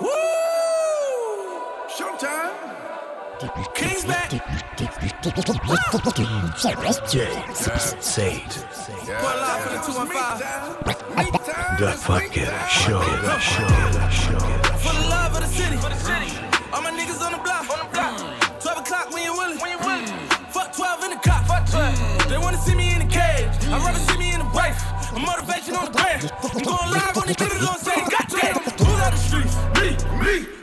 Woo! Showtime. King's the 215. The show. Show. Show. For the love of the city. All my niggas on the block. On the block. 12 o'clock when you willing. When you willing. Fuck 12 in the cop. Fuck 12. They wanna see me in the cage. I'd rather see me in the wife. I'm motivation on the brand. I'm going live when they put on stage. Me, me,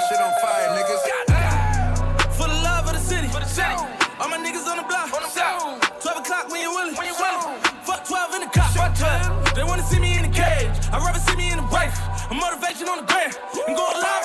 that shit on fire, niggas. For the love of the city. For the city. All my niggas on the block. On the block. 12 o'clock when you willing. When you willing. Fuck 12 in the cop. Fuck 12. They wanna see me in the cage. I'd rather see me in the break. Motivation on the brand. And go live.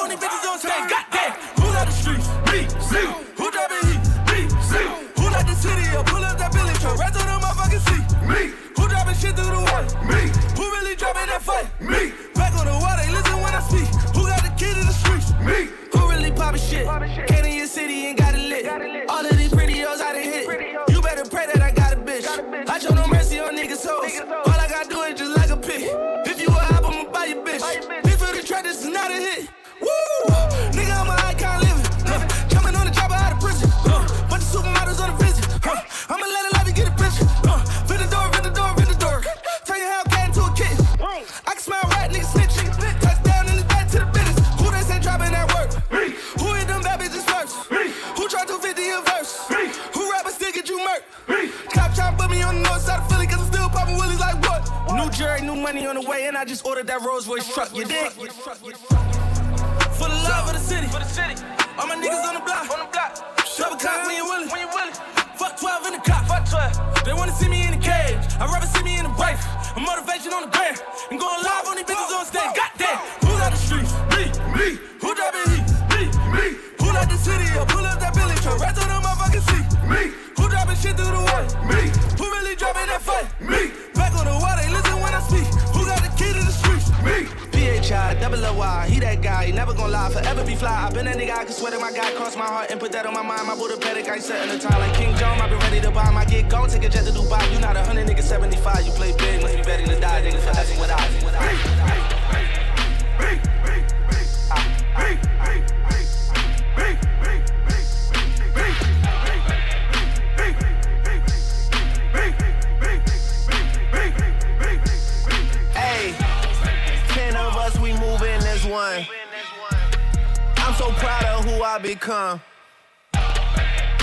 So proud of who I become.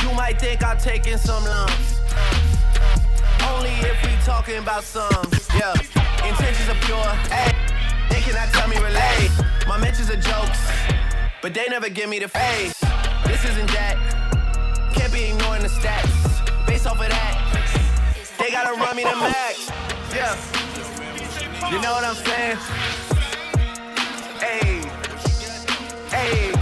You might think I'm taking some lumps. Only if we talking about some. Yeah, intentions are pure. Hey, they cannot tell me relate. My mentions are jokes, but they never give me the face. This isn't that. Can't be ignoring the stats. Based off of that, they gotta run me the max. Yeah, you know what I'm saying? Hey, hey.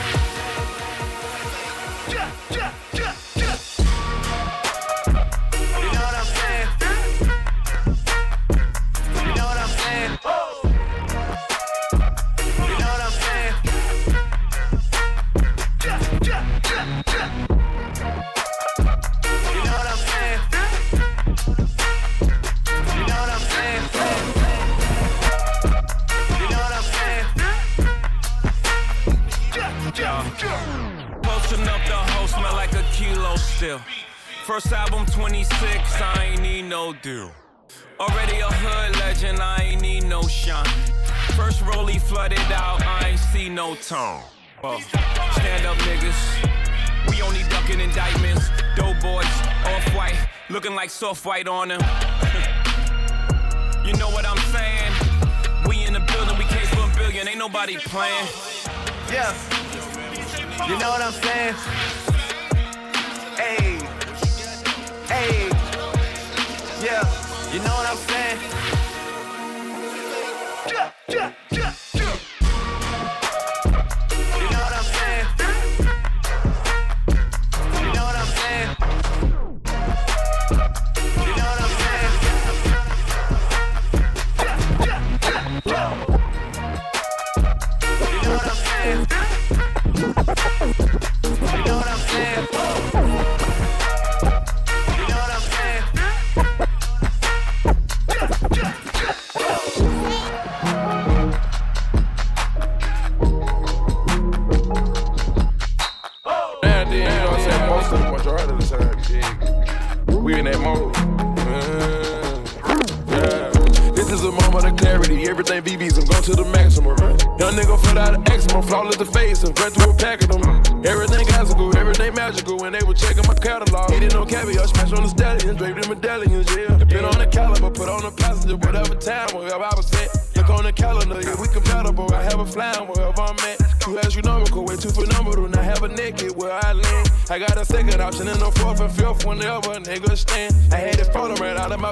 First album 26, I ain't need no deal. Already a hood legend, I ain't need no shine. First rollie flooded out, I ain't see no tone. Well, stand up niggas, we only ducking indictments. Doughboys, off white, looking like soft white on them. you know what I'm saying? We in the building, we came for a billion, ain't nobody playing. Yeah, you know what I'm saying? Yeah. You know what I'm saying?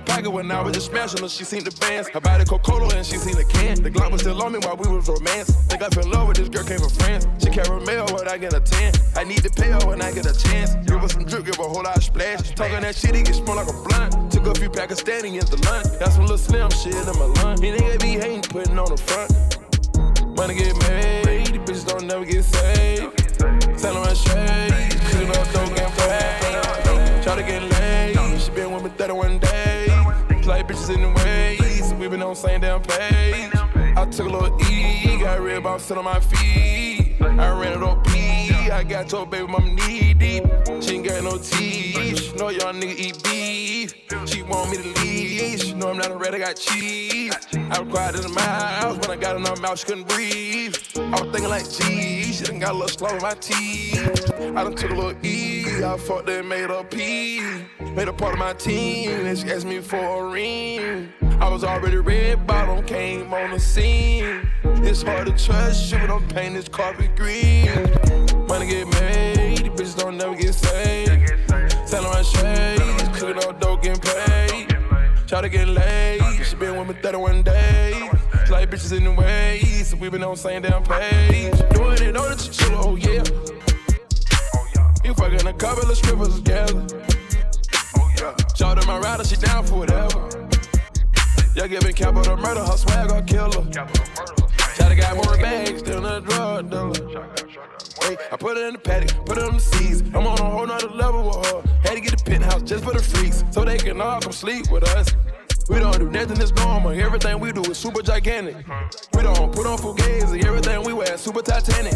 When I was just smashing her. She seen the bands. Her body Coca-Cola and she seen the can. The Glock was still on me while we was romancing. Think I fell in love with this girl, came from France. She caramel when I get a 10. I need to pay her when I get a chance. Give her some drip, give her a whole lot of splash. Talking that shit, he get smell like a blunt. Took a few Pakistani into lunch. Got some little slim shit in my lunch. He nigga be hating, putting on the front. Money get made, these bitches don't never get saved. Page. I took a little E, got red bomb sit on my feet. I ran it up P. I got your baby mama knee deep. She ain't got no teeth. Know y'all nigga eat beef. She want me to leave. She know I'm not a red, I got cheese. I was quiet in the house when I got in her mouth, she couldn't breathe. I was thinking like, gee, she done got a little slow in my teeth. I done took a little E. I fucked and made a P. Made a part of my team, and she asked me for a ring. I was already red bottom, came on the scene. It's hard to trust you, but I'm painting this carpet green. Money get made, these bitches don't never get saved. Selling my shades, cooking up dope, getting paid. Try to get laid, she been with me 31 days. Like bitches in the way, so we been on the same damn page. Doing it on the chill, oh, oh yeah. You fucking a couple of strippers together. Shout out my rider, she down for whatever. Y'all giving capital murder, her swag, her killer. Try to got more bags than a drug dealer. Hey, I put it in the paddock, put it on the seas. I'm on a whole nother level with her. Had to get a penthouse just for the freaks, so they can all come sleep with us. We don't do nothing that's normal. Everything we do is super gigantic. We don't put on fugazi. Everything we wear is super Titanic.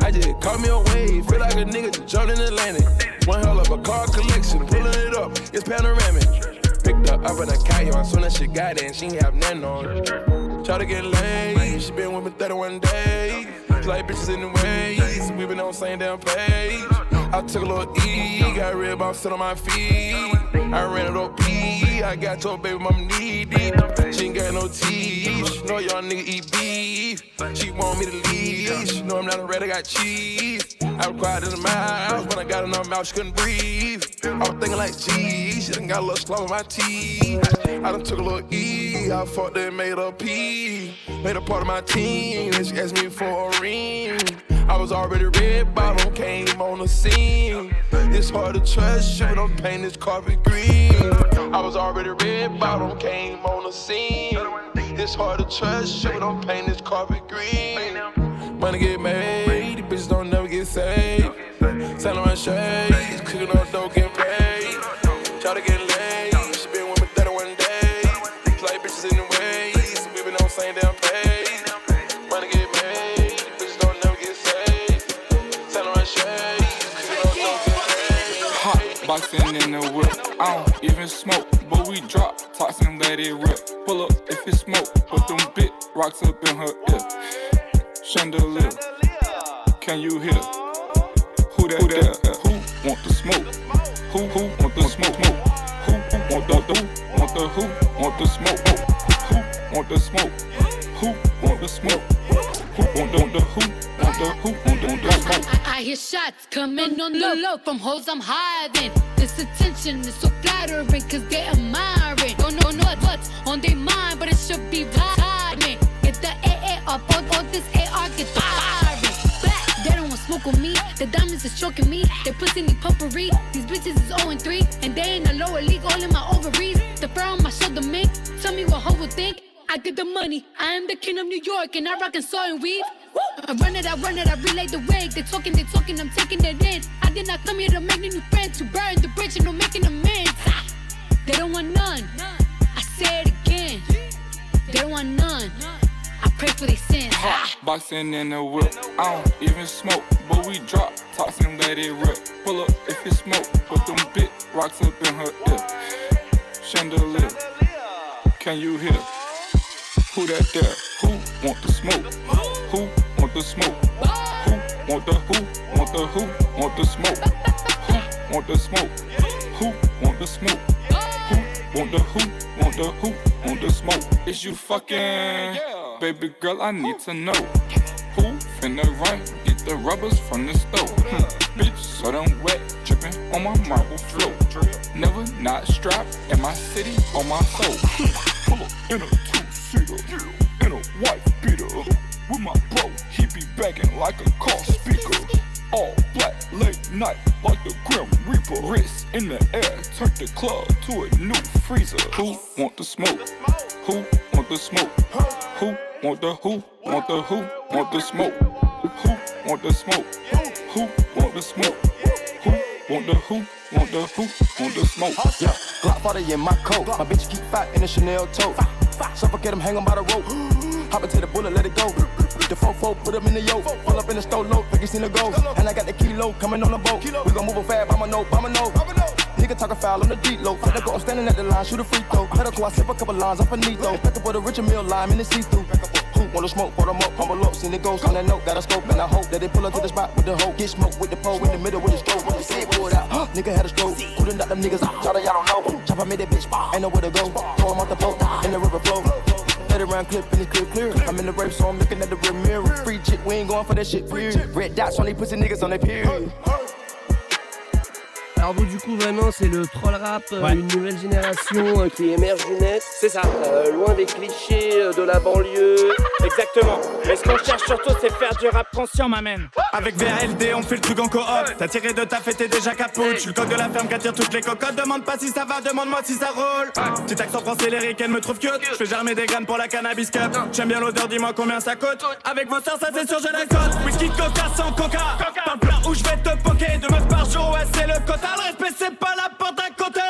I just caught me a wave. Feel like a nigga just jumped in Atlantic. One hell of a car collection. Pulling it up. It's panoramic. Picked up up in a kayak. Soon as she got it, she ain't have nothing on. Try to get laid. She been with me 31 days. Like bitches in the ways. We been on same damn page. I took a little E. Got red bomb sit on my feet. I ran it up P. I got your baby mama knee deep. She ain't got no teeth. She know y'all nigga eat beef. She want me to leave. She know I'm not a red, I got cheese. I was quiet in the mouth. When I got in her mouth, she couldn't breathe. I was thinking like, geez, she done got a little slow in my teeth. I done took a little E. I fucked and made a P. Made a part of my team. And she asked me for a ring. I was already red bottom, came on the scene. It's hard to trust you, but I'm painting this carpet green. I was already red bottom, came on the scene. It's hard to trust you, but I'm painting this carpet green. Money get made, these bitches don't never get saved. Selling my shades, cooking up dope, getting paid. Try to get boxing in the whip. I don't even smoke, but we drop and let it rip. Pull up if it smoke, put them big rocks up in her ear. Chandelier. Can you hear? Who that? Who that? Who want the smoke? Who who want the smoke? Who who want the who want the who want the smoke? Who want the smoke? Who want the smoke? I, hear shots coming on the low from hoes I'm hiding. This attention is so flattering cause they admiring. Don't know know what's on their mind, but it should be timing. Get the AA up on, on this AR, get firing. Back, they don't want smoke with me. The diamonds is choking me. They pussy need pumpery. These bitches is 0 and 3. And they in the lower league, all in my ovaries. The fur on my shoulder, man. Tell me what hoe would think. I get the money. I am the king of New York, and I rock and saw and weave. I run it, I run it, I relay the wake. They talking, they talking, I'm taking it in. I did not come here to make new friends, to burn the bridge and no making amends. Ah, They don't want none. I say it again. They don't want none. I pray for their sins. Ah. Boxing in the whip. I don't even smoke, but we drop and let it rip. Pull up if it smoke, put them big rocks up in her ear. Chandelier, can you hear? Who that there? Who want the smoke? Who want the smoke? Who want the who want the who want the smoke? Who want the smoke? Who want the smoke? Who want the who want the who want the smoke? Is you fucking baby girl? I need to know who finna run. Get the rubbers from the stove. Hmm. Bitch, so damn wet, dripping on my marble floor. Never not strapped in my city on my soul. Pull up in a two-seater, in a white beater. With my bro, he be begging like a car speaker. All black, late night, like the Grim Reaper. Wrist in the air, turn the club to a new freezer. Who want the smoke? Who want the smoke? Who want the who? Want the who? Want the smoke? Who want the smoke? Who want the smoke? Who want the who? Want the who? Want the smoke? Yeah, Glock 40 in my coat. My bitch keep fat in a Chanel tote. Suffocate him, hang him by the rope. Hop into the bullet, let it go. The fofo, put him in the yoke. Pull up in the stove low, like you seen a ghost. And I got the kilo coming on the boat. We gon' move a fast, I'ma know, I'ma know. Nigga talking foul on the deep low. Let go, I'm standing at the line, shoot a free throw. Medical, I sip a couple lines off a neat though. Expected with a richer meal lime in the see-through. Who wanna smoke, pour them up, humble up, seen it ghost on that note, got a scope, and I hope that they pull up to the spot with the hoe. Get smoke with the pole in the middle with the stroke. When they say pull it out, nigga had a stroke. Couldn't knock them niggas out, shout out, y'all don't know. Chopper made that bitch, ain't nowhere to go. Throw him off the boat, in the river flow. Let it round clip and it's clear, clear. I'm in the rape, so I'm looking at the rear mirror. Free chick, we ain't going for that shit, period. Red dots on these pussy niggas on their period. Alors vous du coup vraiment c'est le troll rap, euh, une nouvelle génération euh, qui émerge du net. C'est ça. Euh, loin des clichés euh, de la banlieue. Exactement. Mais ce qu'on cherche surtout, c'est faire du rap conscient, ma man. Avec VLD, on fait le truc en coop. T'as tiré de ta fête, t'es déjà capote. Je suis le code de la ferme qui attire toutes les cocottes. Demande pas si ça va, demande-moi si ça roule. Petit accent français, les elle me trouve cute. Je fais germer des graines pour la cannabis cup. J'aime bien l'odeur, dis-moi combien ça coûte. Avec vos sœurs, ça c'est sûr, je la cote. Whisky, coca, sans coca. Parle plat où je vais te poker. Deux meufs par jour, ouais, c'est le quota. Le respect, c'est pas la porte à côté.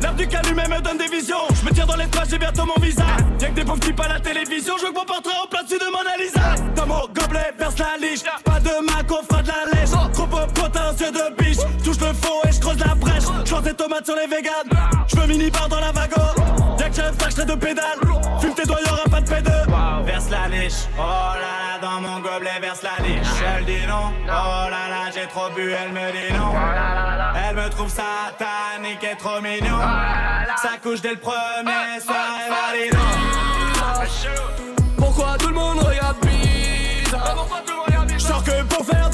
L'art du calumet me donne des visions. Je me tire dans l'espace, j'ai bientôt mon visa. Y'a que des pauvres types à la télévision. Je veux que mon portrait en place de Mona Lisa. Dans mon gobelet, verse la liche. Pas de mac, on fera de la lèche. Trop beau potentiel de biche. Touche le fond et je creuse la brèche. J'lance des tomates sur les véganes. Je veux mini bar dans la wagon. Que j'ai un pédale. Fume tes doigts, y'aura pas de P2. Verse la liche. Oh là là, dans mon gobelet, verse la liche. Elle dit non. Oh là là, j'ai trop bu, elle me dit non. Elle me trouve satanique et trop mignon. Ça couche dès le premier soir, elle va dire non. Pourquoi tout le monde regarde bizarre? Je sors que pour faire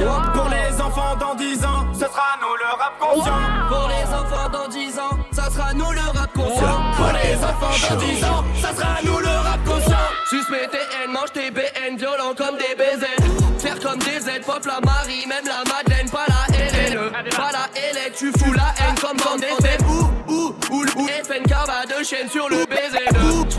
conscient. Pour les enfants dans 10 ans, ce sera nous le rap conscient. Pour les enfants dans 10 ans, ça sera nous le rap conscient. Pour les enfants dans 10 ans, ça sera nous le rap conscient. Suspect TN, mange tes BN, violent comme des baisers. Faire comme des Z, pop la Marie, même la Madeleine, pas la LL. Pas la LL, tu fous la haine comme dans des. Ouh, ouh, ouh, ouh. FNK va de chaîne sur le baiser.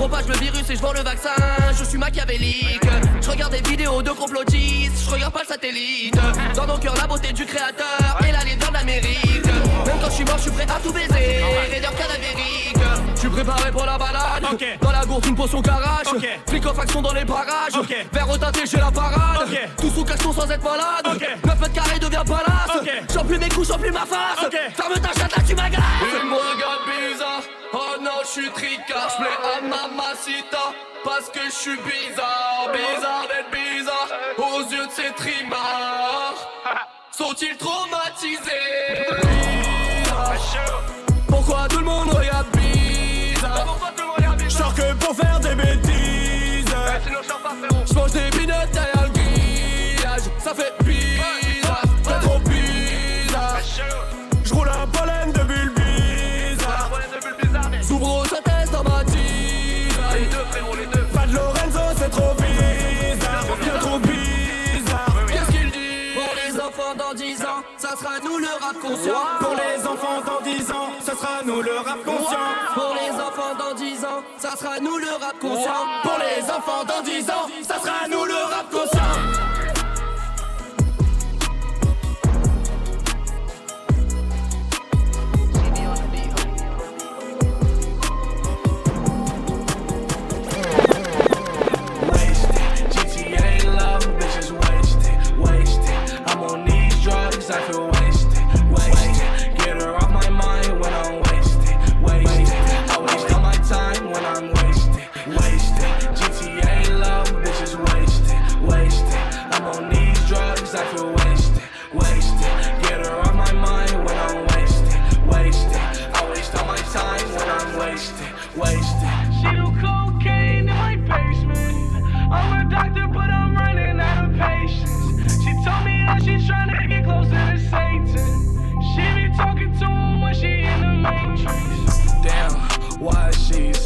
Je propage le virus et je vends le vaccin, je suis machiavélique. Je regarde des vidéos de complotistes, je regarde pas le satellite. Dans mon cœur, la beauté du créateur et la laideur d'Amérique. Même quand je suis mort, je suis prêt à tout baiser. Raideur cadavérique. suis préparé pour la balade. Dans la gourde, une potion carage. Flic en faction dans les parages. Okay. Vers retâté, j'ai la parade. Tout sous cachon sans être malade. 9 mètres carrés devient palace. J'en plus mes coups, j'en plus ma face. Ferme ta chatte là, tu m'agaces. Je suis tricard. J'plais à mamacita. Parce que je suis bizarre. Bizarre d'être bizarre. Aux yeux de ces trimards. Sont-ils traumatisés?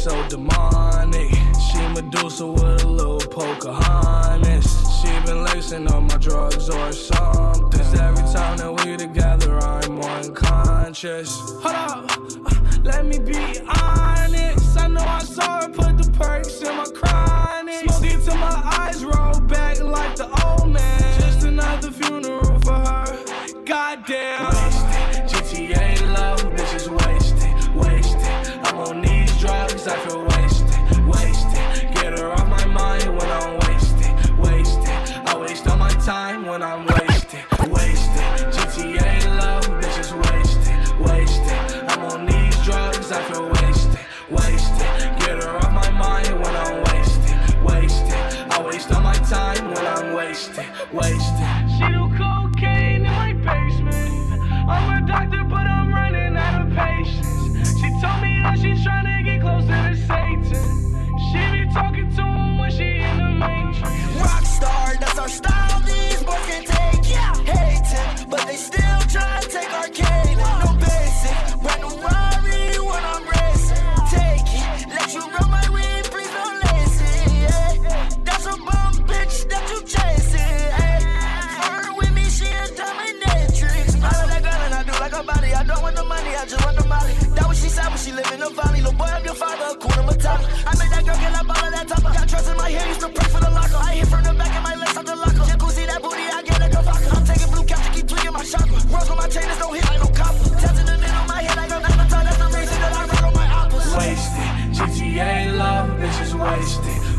So demonic? She Medusa with a little Pocahontas. She been lacing on my drugs or something. 'Cause every time that we together, I'm unconscious. Hold up, uh, let me be honest. I know I saw her put the perks in my chronic. Smoke it till my eyes roll back like the old man. Just another funeral for her. Goddamn.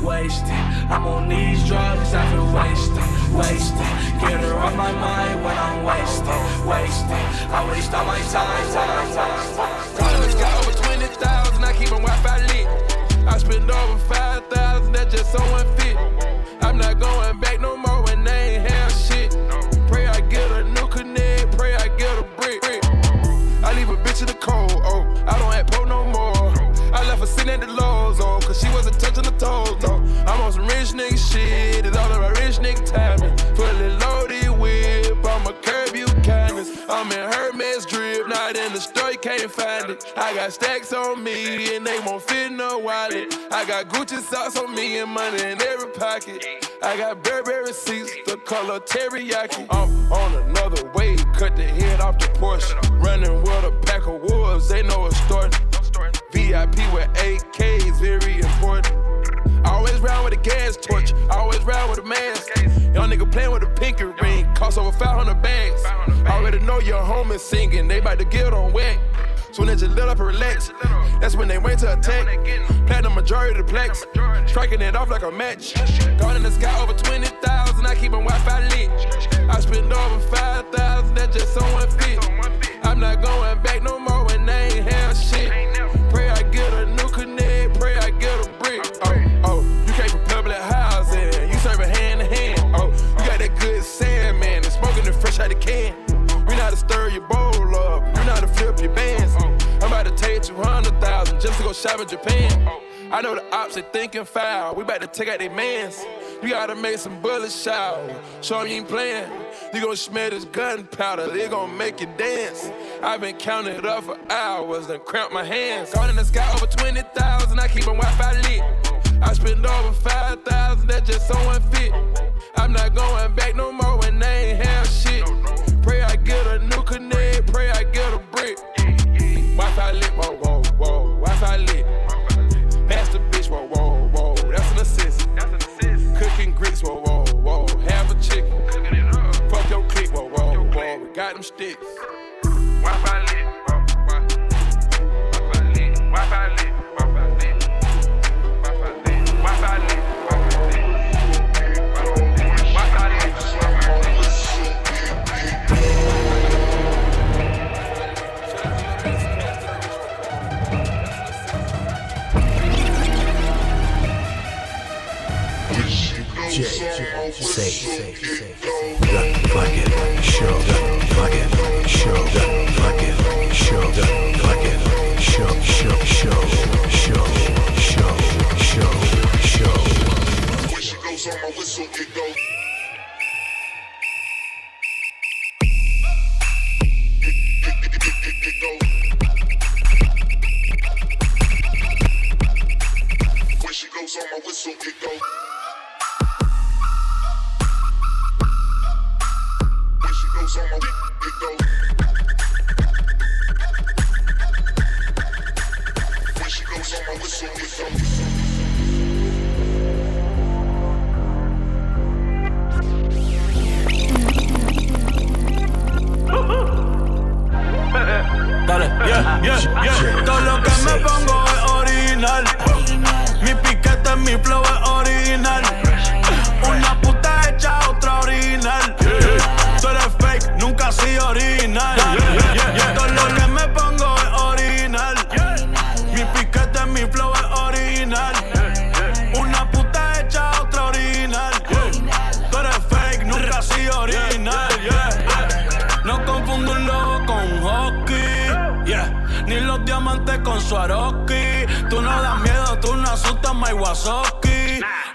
Wasted. I'm on these drugs, I feel wasted, wasted. Get her off my mind when I'm wasted, wasted. I waste all my time, time, time, time. Diamonds got over 20,000, I keep my Wi-Fi lit. I spend over 5,000, that just so unfit. I'm not going back no I'm in Hermes drip, not in the store, can't find it. I got stacks on me, and they won't fit no wallet. I got Gucci socks on me and money in every pocket. I got Burberry receipts, the color teriyaki. I'm on another wave, cut the head off the Porsche. Running with a pack of wolves, they know it's starting. VIP with AKs, very important. Always round with a gas torch, I always round with a mask. Young nigga playing with a pinky ring, cost over 500 bags. I already know your homies singing, they bout to get on wet. Soon as you let up and relax, That's when they went to attack. Platinum majority of the plex. Striking it off like a match. Gone in the sky over 20,000. I keep my Wi Fi lit. I spend over 5,000. That's just so unfit. I'm not going back no more when they ain't have shit. Can. We know how to stir your bowl up. Know how to flip your bands. Oh. I'm about to take 200,000 just to go shop in Japan. Oh. I know the ops are thinking foul. We about to take out their mans. You gotta make some bullets shout. Show 'em you ain't playing. You gon' smell this gunpowder. They gon' make you dance. I've been counting it up for hours and cramp my hands. Gone in the sky over 20,000. I keep my Wi-Fi lit. I spend over 5,000. That's just so unfit. I'm not going back no more when they ain't new connect. Pray I get a brick. Wi-Fi lit. Whoa, whoa, whoa. Wi-Fi lit. Pass the bitch. Whoa, whoa, whoa. That's an assist. Cooking grits. Whoa, whoa, whoa. Have a chicken. Fuck your clique. Whoa, whoa, whoa. We got them sticks. Say, say, say, the fucking show, the fucking show, the fucking show, the fucking show, show, show, show, show, show, show. When she goes on my whistle, it goes. When she goes on my whistle, it goes. Dale, yeah, yeah, yeah. Todo lo que me pongo es original. Mi piquete, mi flow es original.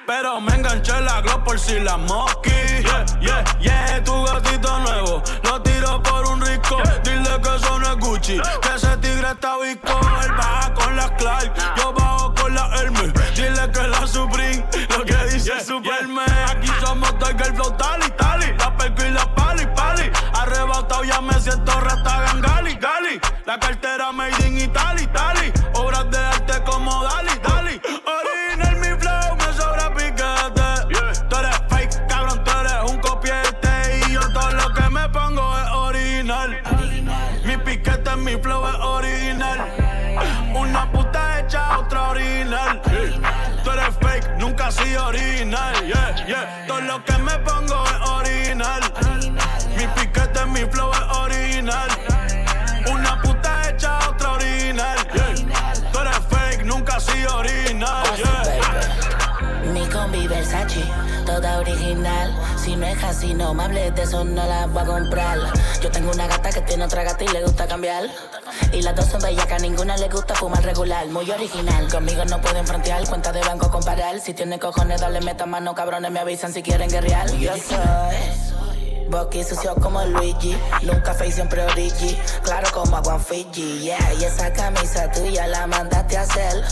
Pero me enganché la glow por si la mosqui. Yeah, yeah, yeah. Tu gatito nuevo lo tiro por un rico. Dile que eso no es Gucci. Que ese tigre está visco. Él baja con las Clark. Yo bajo con la Hermes. Dile que la Supreme. Lo que dice Superman. Aquí somos Tiger Flow, Tali, Tali. La perco y la pali, pali. Arrebatado ya me siento rata gali, gali. La cartera made in Italy, toda original. Si no es no me hables de eso, no la voy a comprar. Yo tengo una gata que tiene otra gata y le gusta cambiar. Y las dos son bellacas, ninguna le gusta fumar regular, muy original. Conmigo no pueden frontear, cuenta de banco comparar. Si tiene cojones, dale meta mano, cabrones, me avisan si quieren guerrear. Yo soy. Bucky sucio como Luigi, nunca face siempre origi, claro como agua Fiji, yeah. Y esa camisa tuya la mandaste a hacer,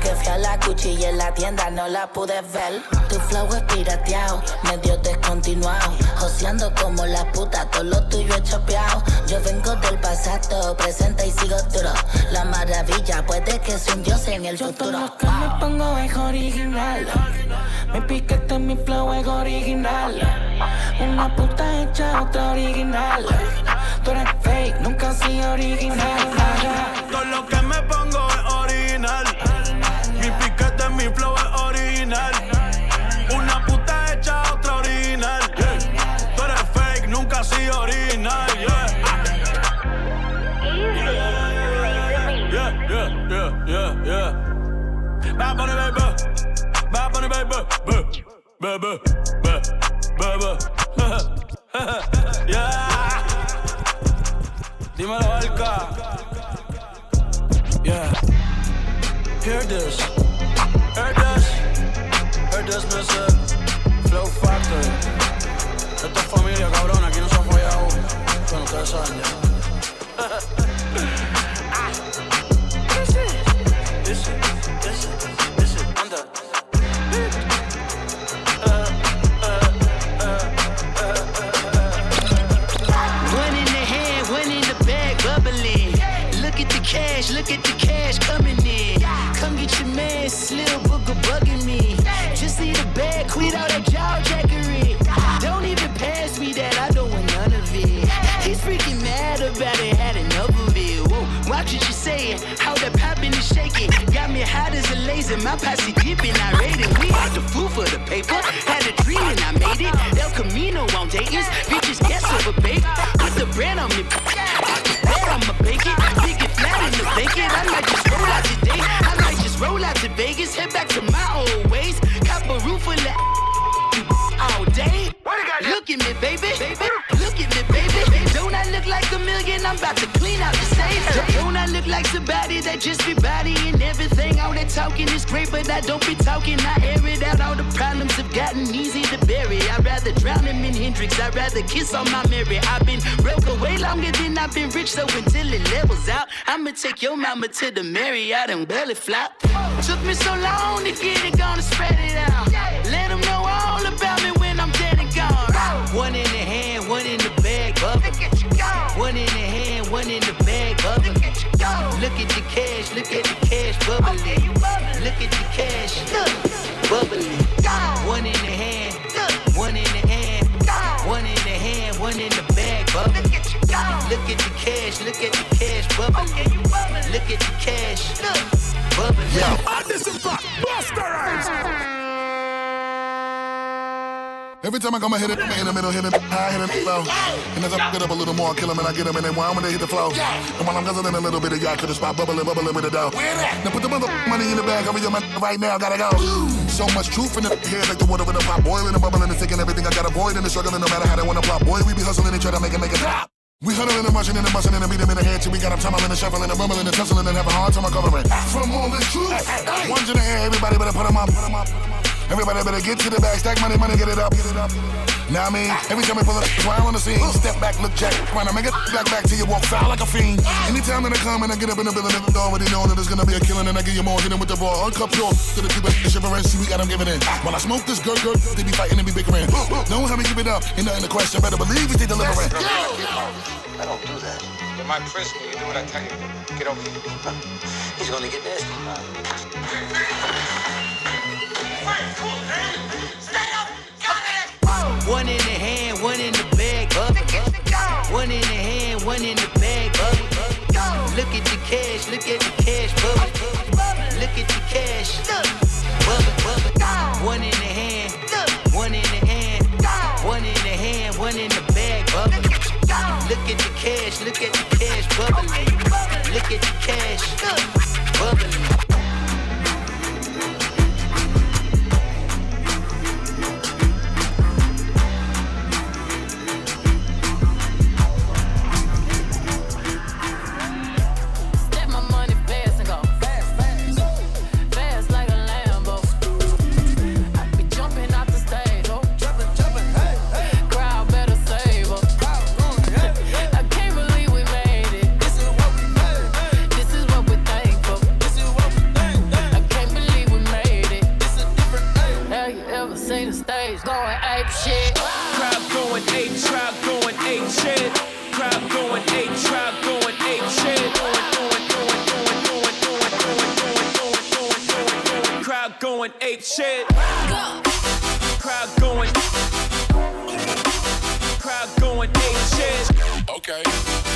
que fui a la cuchilla en la tienda no la pude ver. Tu flow es pirateado, medio descontinuado, joseando como la puta, todo lo tuyo es chopeado. Yo vengo del pasado, presente y sigo duro. La maravilla puede que sea un dios en el Yo todo futuro. lo que me pongo es original. Mi piquete, mi flow es original. Una puta hecha, otra original. Tú eres fake, nunca soy original. Todo lo que me pongo es original. Mi piquete, mi flow es original. Una puta hecha, otra original. Tú eres fake, nunca soy original. Yeah. Yeah, yeah, yeah, yeah. Bad bunny, baby. Bad bunny, baby. Baby, baby, baby. Baby. yeah. Dímelo, Alca. Yeah. Hear this. Hear this. Hear this, Mr. Flow Factory. Esta es familia, cabrón. Aquí no se ha fallado. Bueno, ustedes saben ya. cash, look at the cash coming in. Come get your man, Slim Booger bugging me. Just see the bag, quit all that jaw jackery. Don't even pass me that, I don't want none of it. He's freaking mad about it, had enough of it. Whoa, watch what you saying, how that popping is shaking. Got me hot as a laser, my posse dipping, I rate it. We had the food for the paper, had a dream and I made it. El Camino on Dayton's, bitches guess over babe. Put the brand on me, I'ma bake it. Big it flat in the bacon. I might just roll out today. I might just roll out to Vegas. Head back to my old ways. Cop a roof full of all day. Look at me, baby. Look like a million? I'm about to clean out the safe. Don't I look like somebody that just be bodying everything? All that talking is great, but I don't be talking. I air it out. All the problems have gotten easy to bury. I'd rather drown him in Hendrix. I'd rather kiss on my Mary. I've been broke away longer than I've been rich, so until it levels out, I'ma take your mama to the Marriott and belly flop. Took me so long to get it, gonna spread it out. Let them know all about me when I'm dead and gone. One in Look at the cash, look at the cash bubbling. Look at the cash, bubbling. One in the hand, one in the hand, one in the hand, one in the bag, bubba. Look at the cash, look at the cash bubbling. Look at the cash, bubbling. Yeah, this is Busta Rhymes. Every time I come, I hit it in the middle, hit it high, hit it low. And as I get up a little more, I kill him and I get him and then while when they hit the flow. And while I'm guzzling a little bit of yak to the spot, bubbling, bubbling with the dough. Now put the mother money in the bag, your man right now, gotta go. So much truth in the head, like the water in the pot, boiling and bubbling and taking everything I got avoid and the struggling, no matter how they wanna plot. Boy, we be hustling and try to make it, make it pop. We huddling and marching and busting and beat them in the head till we got them tumbling and shuffling and rumbling and tussling and have a hard time recovering. From all this truth, ones in the air, everybody better put them up, put them up, put them up. Everybody better get to the bag, stack money, money, get it up, get it up. Now I mean, every time I pull up, while on the scene, step back, look jack, when I make it back back till you walk foul like a fiend. Anytime that I come and I get up in the building, I already know that there's gonna be a killing and I give you more, hit them with the raw, uncut pure. To the people, the shivering, see we got them giving in. While I smoke this girl, girl, they be fighting and be bickering. Know how me give it up, ain't nothing to question, better believe we they delivering. I don't do that. But my principle, you do what I tell you. Get over here. He's gonna get this. one in the bag, up. Look at the cash, look at the cash, bubble. Look at the cash, bubble, bubble. One in the hand, one in the hand, one in the hand, one in the bag, bubble. Look at the cash, look at the cash, bubbling. Look at the cash, going ape shit. Crowd going. Crowd going ape shit. Okay.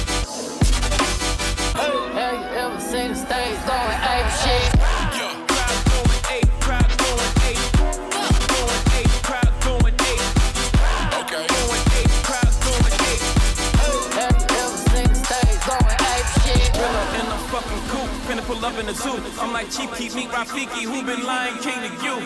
Zoo. I'm like Chief Keef, meet Rafiki, who been lying king to you.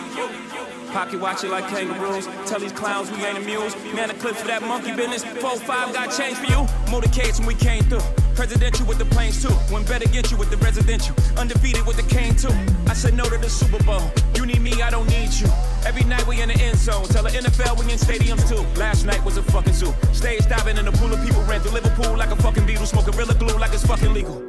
Pocket watch it like kangaroos. Tell these clowns we ain't amused. Man, a clip for that monkey business. 4-5 got change for you. Motorcades when we came through. Presidential with the planes too. When better get you with the residential. Undefeated with the cane too. I said no to the Super Bowl. You need me, I don't need you. Every night we in the end zone. Tell the NFL we in stadiums too. Last night was a fucking zoo. Stage diving in a pool of people ran through Liverpool like a fucking Beatle. Smoke Gorilla Glue like it's fucking legal.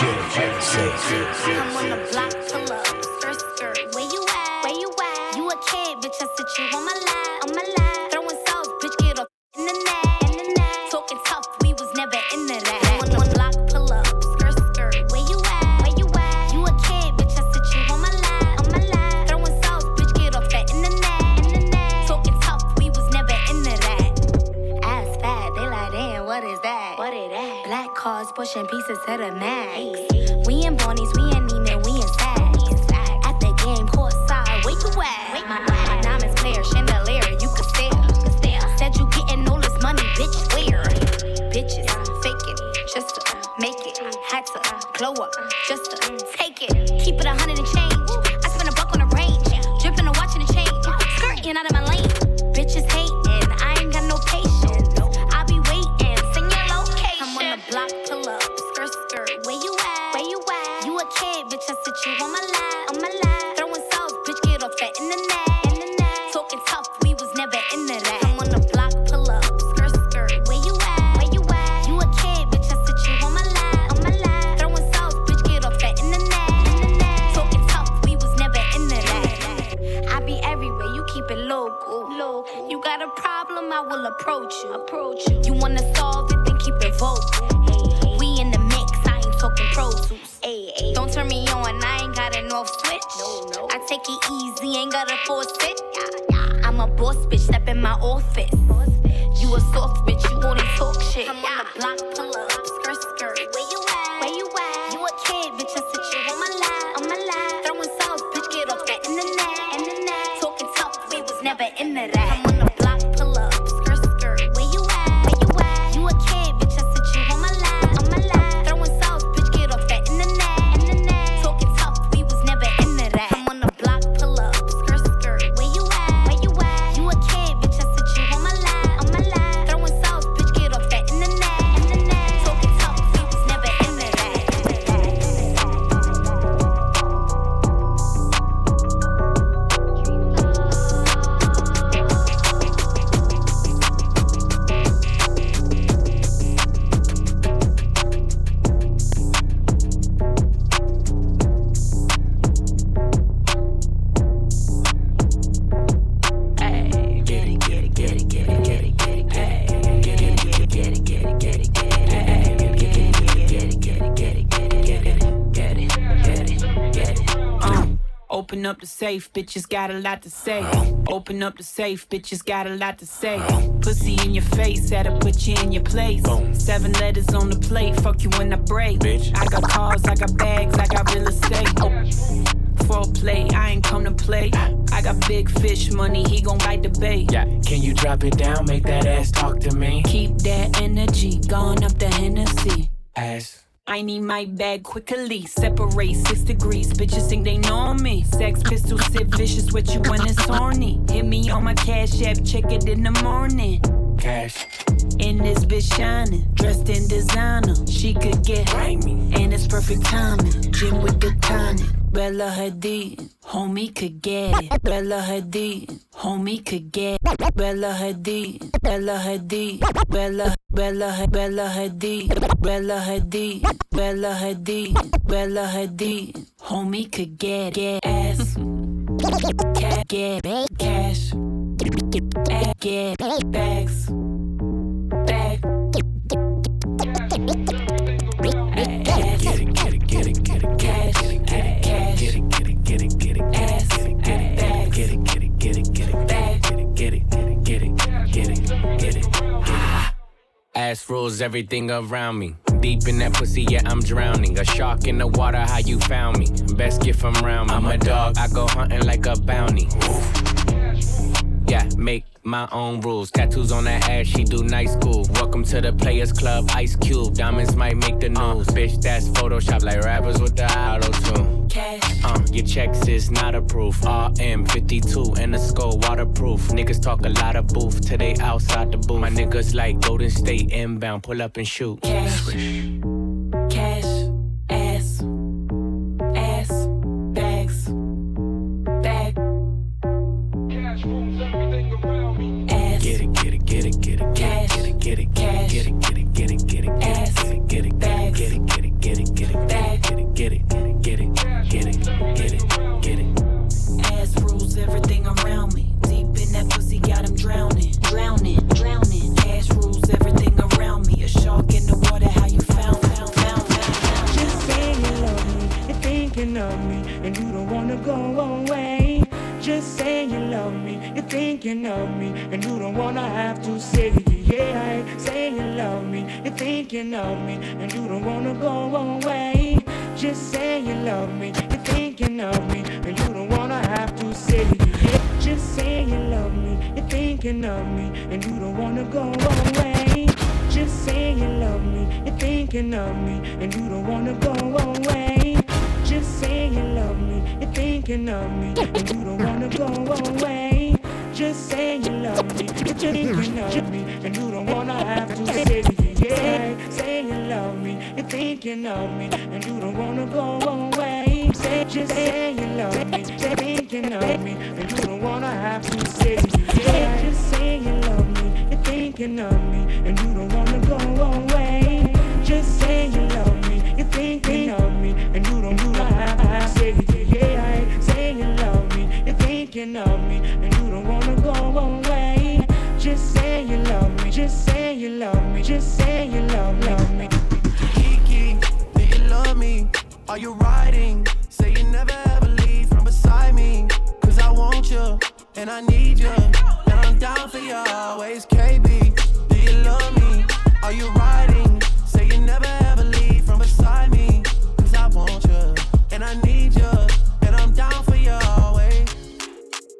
DJ say, say, say, I'm on the block, pull up, skirt, skirt. Where you at? Where you at? You a kid, bitch. I sit you on my lap, on my lap. Throwing sauce, bitch. Get off in the net, in the net. Talking tough, we was never into that. I'm on the block, pull up, skirt, skirt. Where you at? Where you at? You a kid, bitch. I sit you on my lap, on my lap. Throwing sauce, bitch. Get off that in the net, in the net. Talking tough, we was never into that. Ass fat, they like, damn, what is that? What is that? Black cars pushing pieces to the max. Safe, bitches got a lot to say. Open up the safe, bitches got a lot to say. Pussy in your face, had to put you in your place. Seven letters on the plate, fuck you when I break. I got cars, I got bags, I got real estate. For a play, I ain't come to play. I got big fish money, he gon' bite the bait. Yeah, can you drop it down, make that ass talk to me? Keep that energy, gone up the Hennessy. Need my bag quickly. Separate six degrees. Bitches think they know me. Sex pistol, Sid Vicious with you when it's horny. Hit me on my cash app, check it in the morning. Cash. In this bitch shining, dressed in designer. She could get me, and it's perfect timing. Gym with the tonic. Bella Hadid, homie could get it. Bella Hadid, homie could get it. Bella Hadid, Bella Hadid, Bella, Bella, Bella Hadid, Bella Hadid, Bella Hadid, Bella Hadid, homie could get get ass, get get cash, get bags, Ass rules everything around me. Deep in that pussy, yeah, I'm drowning. A shark in the water, how you found me? Best gift from around me. I'm a dog, I go hunting like a bounty. Yeah, make my own rules. Tattoos on that ass, she do night school. Welcome to the Players Club, Ice Cube. Diamonds might make the news. Bitch, that's Photoshop like rappers with the auto tune. Cash. Uh, your checks is not approved. RM52 and the skull waterproof. Niggas talk a lot of booth till they outside the booth. My niggas like Golden State inbound, pull up and shoot. Cash, cash, get it, get it, get it, get it, get Ass. it, get it, Bags. get it, get it, get it, get it, Bag. get it, get it, get it, get it, get it, get it, get it. ass rules everything around me. Deep in that pussy, got him drowning, drowning, drowning. Cash rules everything around me. A shark in the water, how you found, found, found, found. Just say you love me, you're thinking of me, and you don't wanna go away. Just say you love me, you're thinking of me, and you don't wanna have to say it. Yeah, say you love me, You think you of me, and you don't wanna go away. Just say you love me, You think you of me, and you don't wanna have to say. Yeah, just say you love me, you're thinking of me, and you don't wanna go away. Just say you love me, you're thinking of me, and you don't wanna go away. Just say you love me, you're thinking of me, and you don't wanna go away. Just say you love me, you're thinking of me, and you don't wanna have to say it. Yeah, say you love me, you think you of me, and you don't wanna go away. Say, just say you love me, you think you of me, and you don't wanna have to say it. Yeah, just say you love me, you're thinking of me, and you don't wanna go away. Just say you love me, just say you love me, just say you love, me. Kiki, do you love me? Are you riding? Say you never ever leave from beside me. Cause I want you, and I need you. And I'm down for you always, KB. Do you love me? Are you riding? Say you never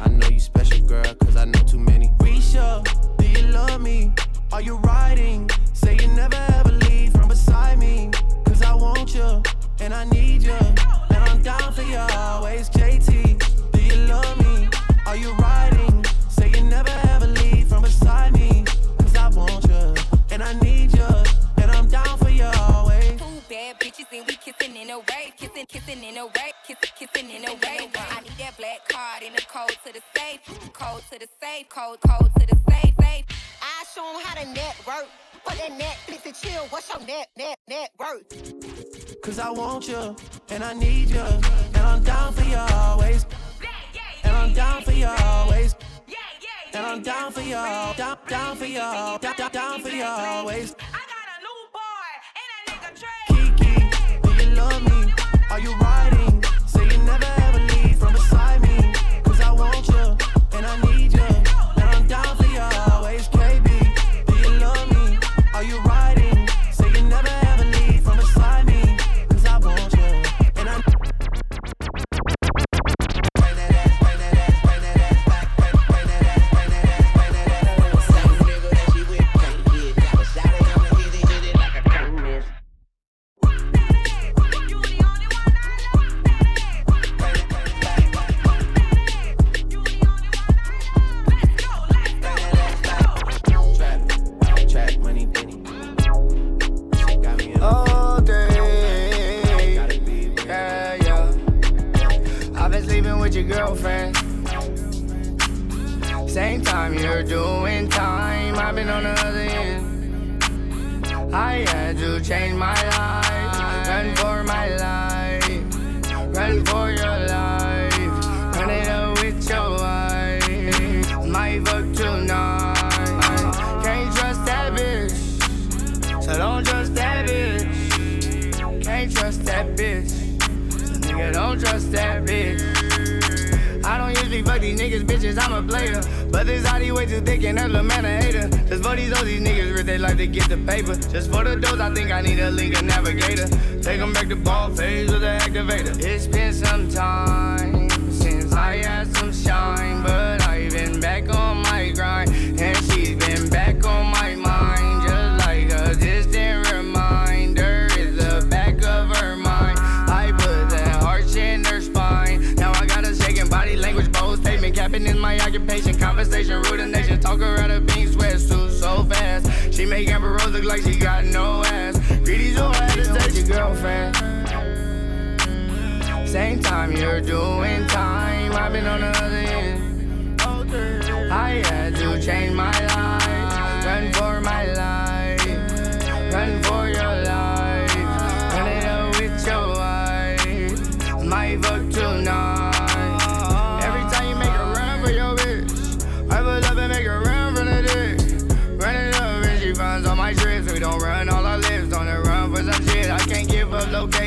I know you special, girl, cause I know too many. Risha, do you love me? Are you riding? Say you never ever leave these niggas, bitches, I'm a player. But this Audi way too thick and that little man a hater. Just for these these niggas risk they life to get the paper. Just for the dose, I think I need a Lincoln Navigator. Take 'em back to ball phase with the activator. It's been some time since I had some shine, but I've been back on Capping is my occupation. Conversation, rudenation. Talk her out of pink sweatsuit so fast. She make Amber Rose look like she got no ass. Greedy so had to your girlfriend. Same time you're doing time, I've been on the other end. I had to change my life, run for my life, run for your life,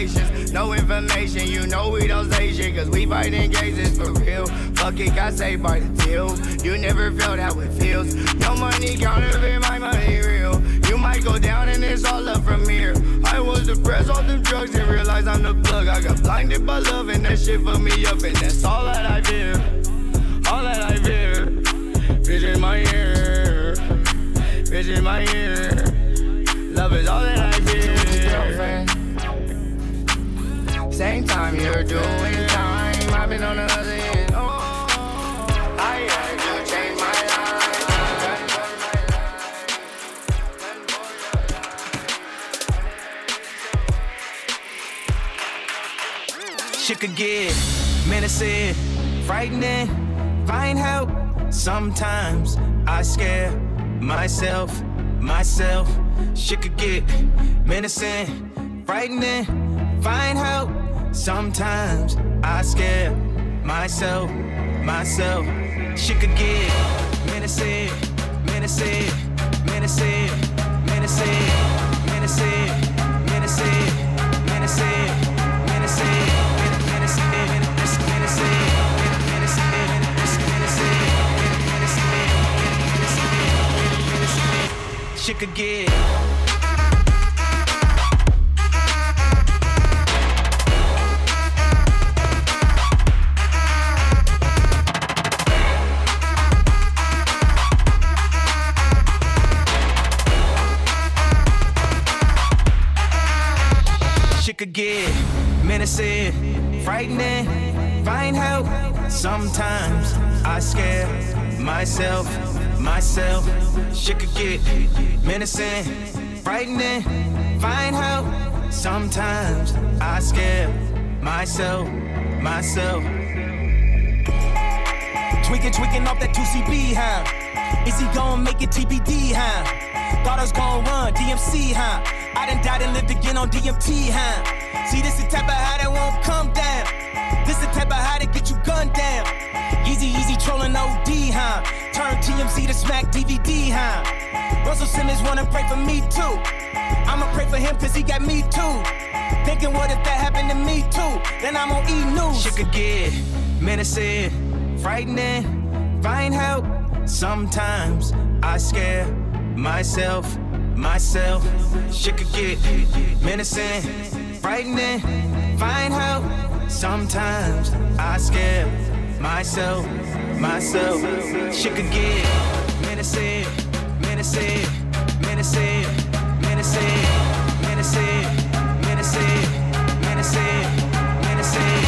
up locations, no information. You know we don't say shit, cause we fight in cases for real. Fuck it, got saved by the deal. You never felt how it feels. No money counterfeit, my money real. You might go down and it's all up from here. I was depressed off them drugs and realized I'm the plug. I got blinded by love and that shit fucked me up, and that's all that I fear. All that I fear. Bitch in my ear. Bitch in my ear. Love is all that I you're doing time. I've been on the other end. Oh, could get menacing, frightening, find help. Sometimes I scare myself, myself. Shit could get menacing, frightening, find help. Sometimes I scare myself, myself. Shit could get menacing, menacing, menacing, menacing, menacing, menacing, menacing, menacing. Shit could get Sometimes I scare myself, myself. Shit could get menacing, frightening, find help. Sometimes I scare myself, myself. Tweaking, tweaking off that 2CB, huh? Is he gonna make it TBD, huh? Thought I was gonna run DMC, huh? I done died and lived again on DMT, huh? See, this the type of high that won't come down. This the type of how to get you gunned down. Easy, easy trolling OD, huh? Turn TMZ to smack DVD, huh? Russell Simmons wanna pray for me too. I'ma pray for him cause he got me too. Thinking what if that happened to me too? Then I'm on E! News. Shit could get menacing, frightening, find help. Sometimes I scare myself, myself. Shit could get menacing, frightening, find help. Sometimes I scare myself, myself. Shit could get menacing, menacing, menacing, menacing, menacing, menacing, menacing, menacing,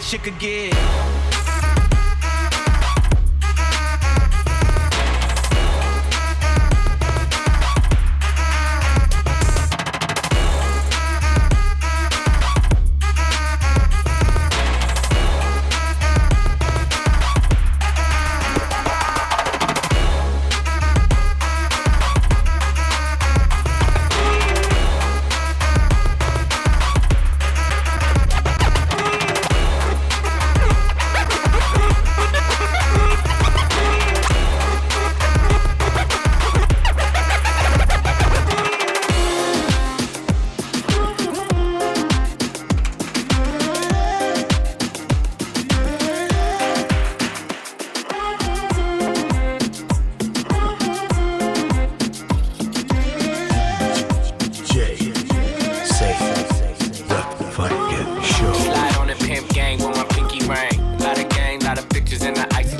Shit could get And the icy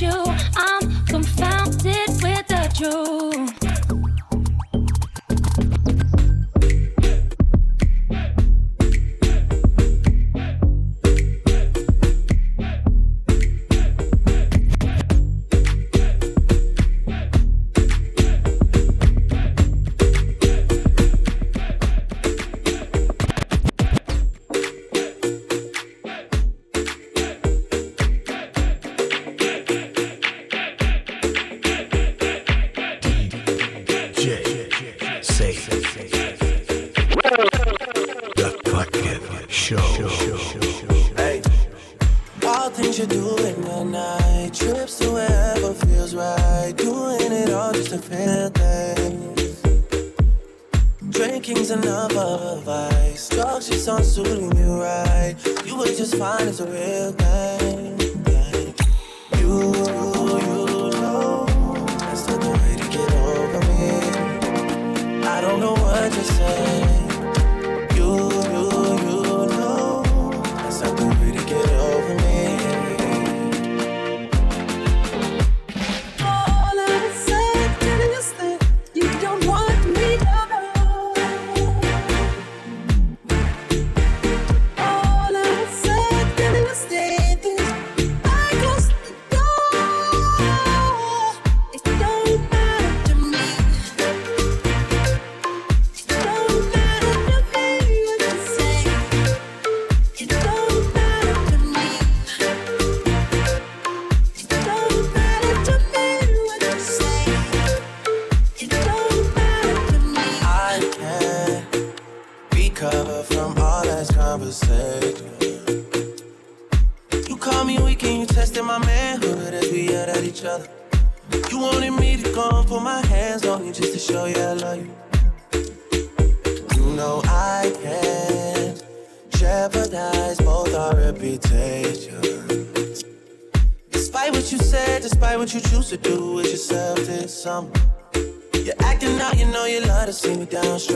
you.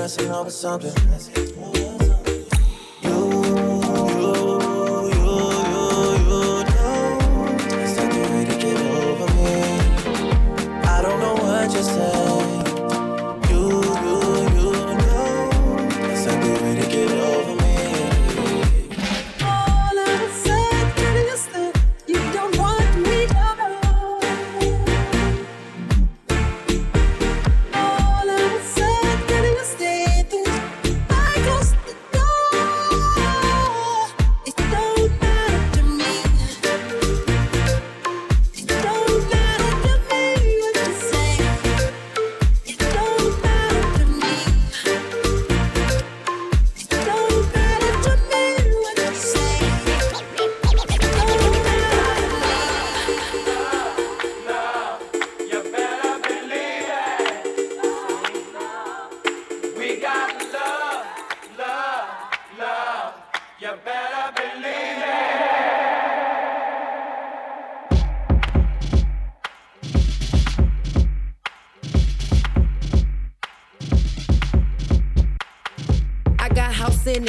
messing up with something.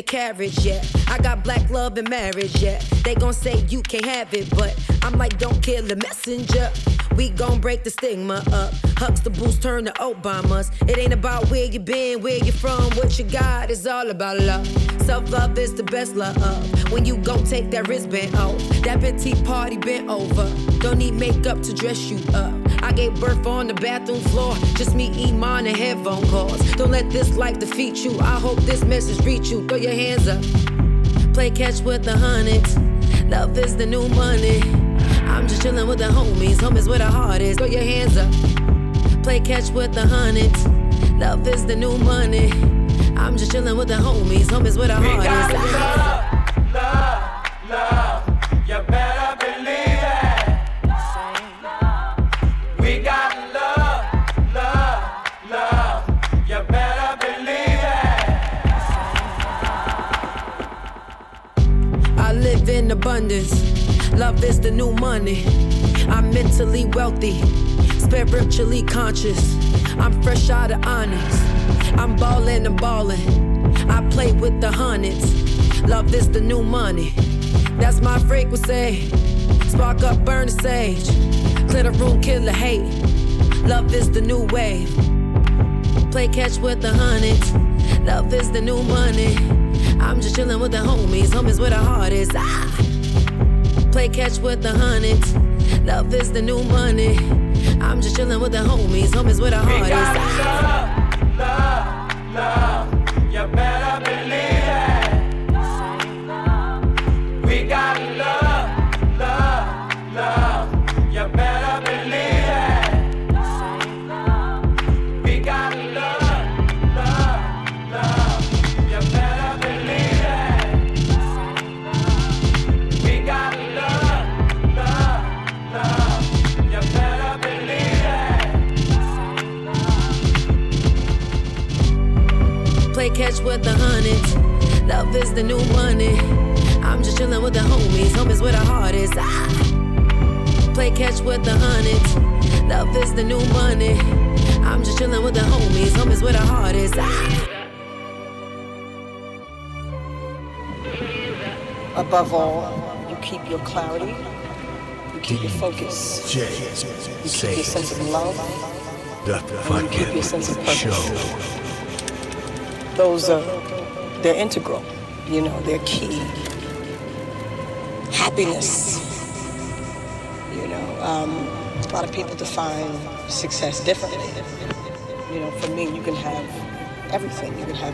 carriage yet. I got black love and marriage, yeah. They gon' say you can't have it, but I'm like, don't kill the messenger. We gon' break the stigma up. Huxtables turn to Obamas. It ain't about where you been, where you from, what you got. It's all about love. Self love is the best love. When you go, take that wristband off, that petite party bent over. Don't need makeup to dress you up. I gave birth on the bathroom floor. Just me, Iman, and headphone calls. Don't let this life defeat you. I hope this message reach you. Throw your hands up play catch with the hundreds. Love is the new money. I'm just chillin' with the homies. Homies where the heart is. Throw your hands up. Play catch with the hundreds. Love is the new money. I'm just chillin' with the homies. Homies where the heart is. Love, love, love. abundance. Love is the new money. I'm mentally wealthy, spiritually conscious. I'm fresh out of onyx. I'm ballin' and ballin'. I play with the hundreds. Love is the new money. That's my frequency. Spark up, burn the sage. Clear the room, kill the hate. Love is the new wave. Play catch with the hundreds. Love is the new money. I'm just chillin' with the homies, homies where the heart is. Ah! Play catch with the hundreds. Love is the new money. I'm just chilling with the homies. Homies where the heart is. Ah. Love, love, Above all, you keep your clarity, you keep your focus, you keep your sense of love, and you keep your sense of purpose. Those are, they're integral, you know, they're key. Happiness, you know, um, a lot of people define success differently. You know, for me, you can have everything. You can have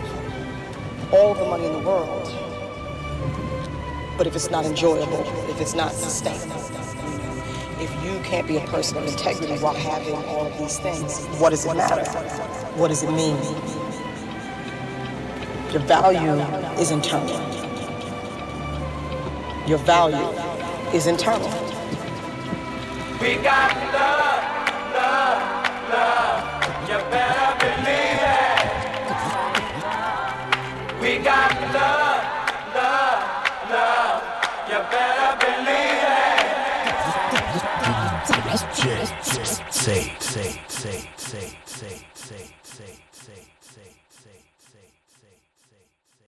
all the money in the world, but if it's not enjoyable, if it's not sustainable, if you can't be a person of integrity while having all of these things, what does it matter? What does it mean? Your value is internal. Your value is internal. We got love,